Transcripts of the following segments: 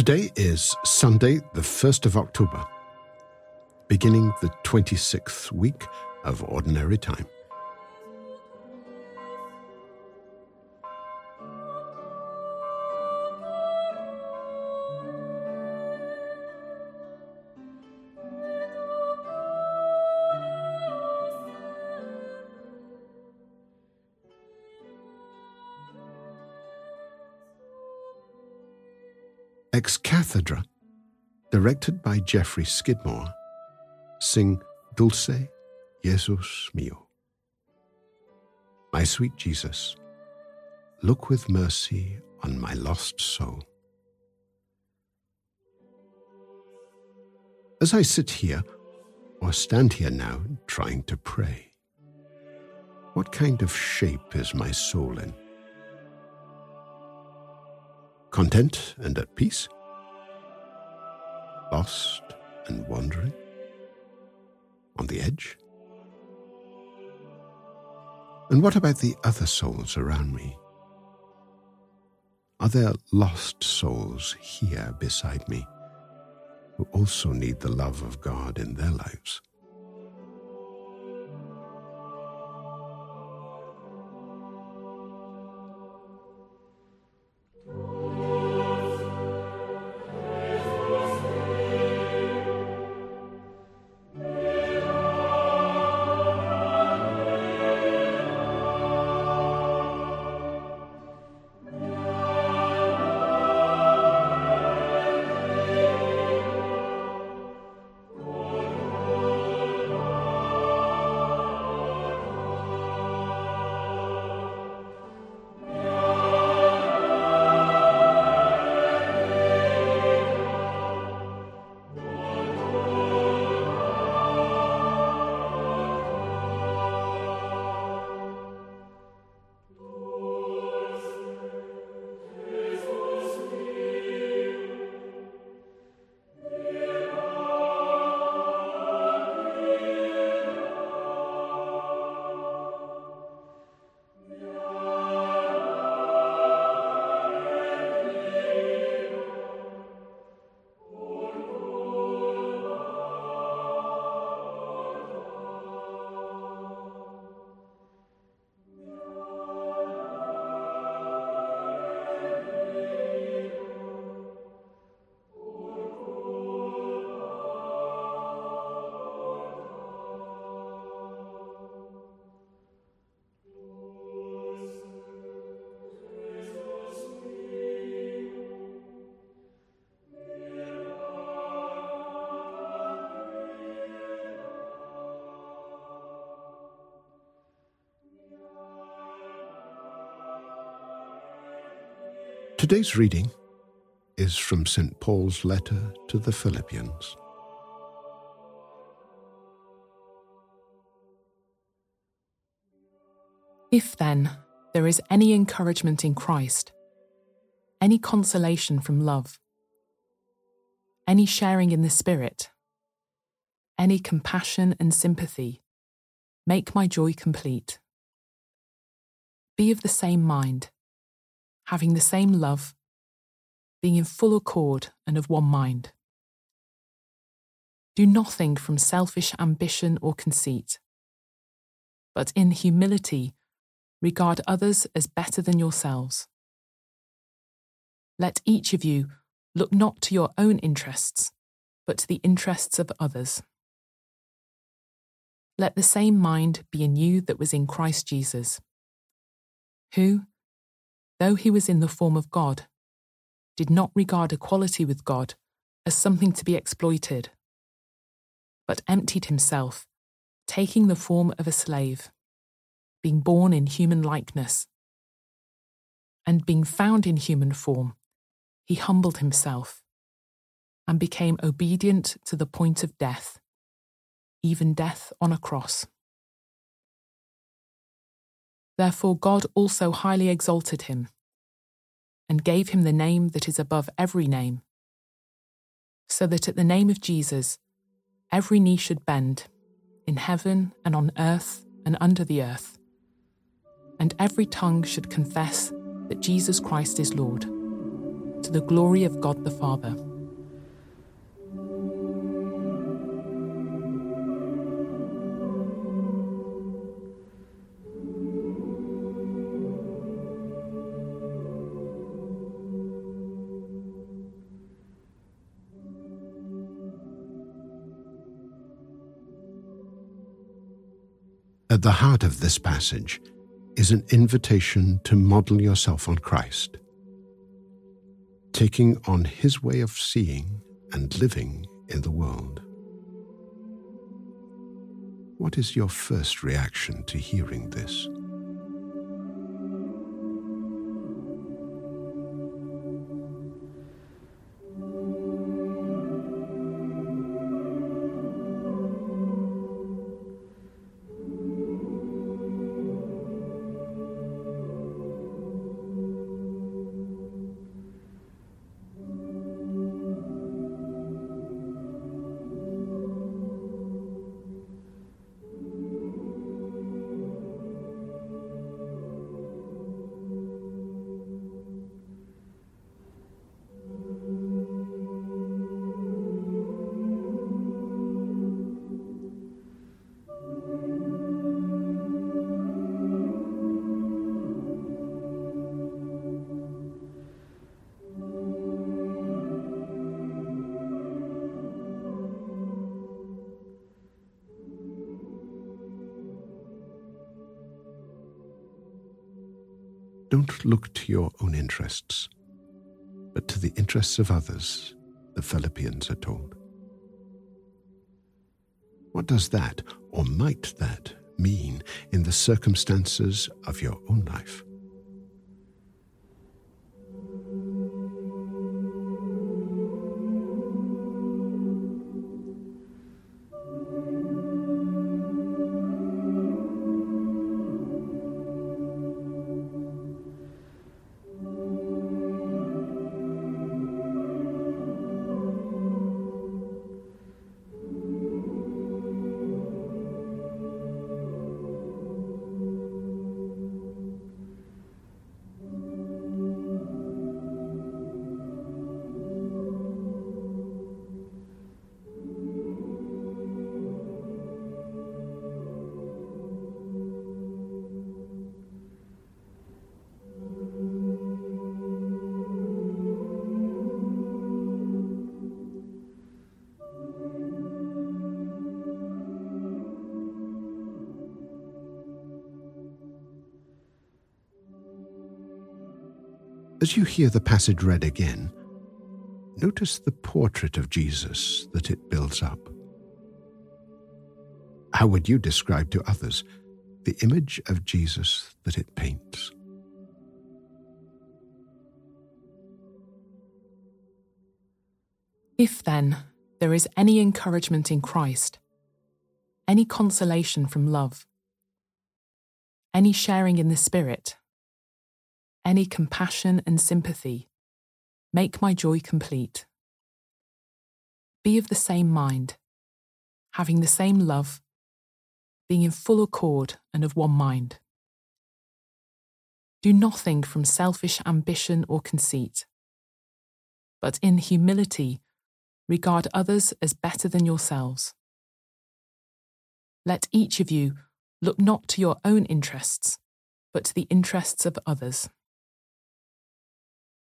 Today is Sunday, the 1st of October, beginning the 26th week of Ordinary Time. Ex Cathedra, directed by Jeffrey Skidmore, sing Dulce Jesus mio. My sweet Jesus, look with mercy on my lost soul. As I sit here, or stand here now, trying to pray, what kind of shape is my soul in? Content and at peace? Lost and wandering? On the edge? And what about the other souls around me? Are there lost souls here beside me who also need the love of God in their lives? Today's reading is from St. Paul's letter to the Philippians. If then there is any encouragement in Christ, any consolation from love, any sharing in the Spirit, any compassion and sympathy, make my joy complete. Be of the same mind, having the same love, being in full accord and of one mind. Do nothing from selfish ambition or conceit, but in humility regard others as better than yourselves. Let each of you look not to your own interests, but to the interests of others. Let the same mind be in you that was in Christ Jesus, who, though he was in the form of God, did not regard equality with God as something to be exploited, but emptied himself, taking the form of a slave being born in human likeness. And being found in human form, he humbled himself and became obedient to the point of death, even death on a cross. Therefore, God also highly exalted him and gave him the name that is above every name, so that at the name of Jesus every knee should bend, in heaven and on earth and under the earth and every tongue should confess that Jesus Christ is Lord, to the glory of God the Father. At the heart of this passage is an invitation to model yourself on Christ, taking on his way of seeing and living in the world. What is your first reaction to hearing this? Don't look to your own interests, but to the interests of others, the Philippians are told. What does that, or might that, mean in the circumstances of your own life? As you hear the passage read again, notice the portrait of Jesus that it builds up. How would you describe to others the image of Jesus that it paints? If then there is any encouragement in Christ, any consolation from love, any sharing in the Spirit, any compassion and sympathy, make my joy complete. Be of the same mind, having the same love, being in full accord and of one mind. Do nothing from selfish ambition or conceit, but in humility regard others as better than yourselves. Let each of you look not to your own interests, but to the interests of others.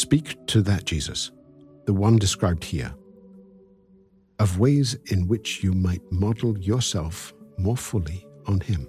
Speak to that Jesus, the one described here, of ways in which you might model yourself more fully on him.